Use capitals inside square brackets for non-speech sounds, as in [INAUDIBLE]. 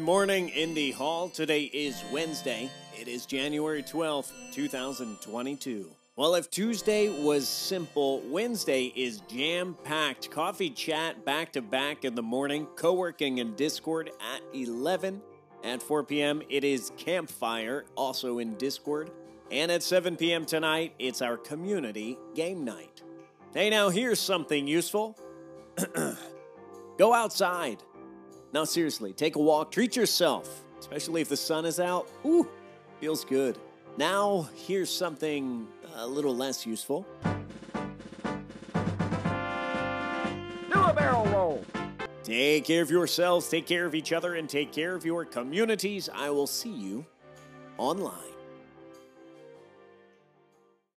morning, Indy Hall. Today is Wednesday. It is January 12th, 2022. Well, if Tuesday was simple, Wednesday is jam packed. Coffee chat back to back in the morning, co working in Discord at 11. At 4 p.m., it is campfire, also in Discord. And at 7 p.m. tonight, it's our community game night. Hey, now here's something useful [CLEARS THROAT] go outside. Now, seriously, take a walk, treat yourself, especially if the sun is out. Ooh, feels good. Now, here's something a little less useful. Do a barrel roll. Take care of yourselves, take care of each other, and take care of your communities. I will see you online.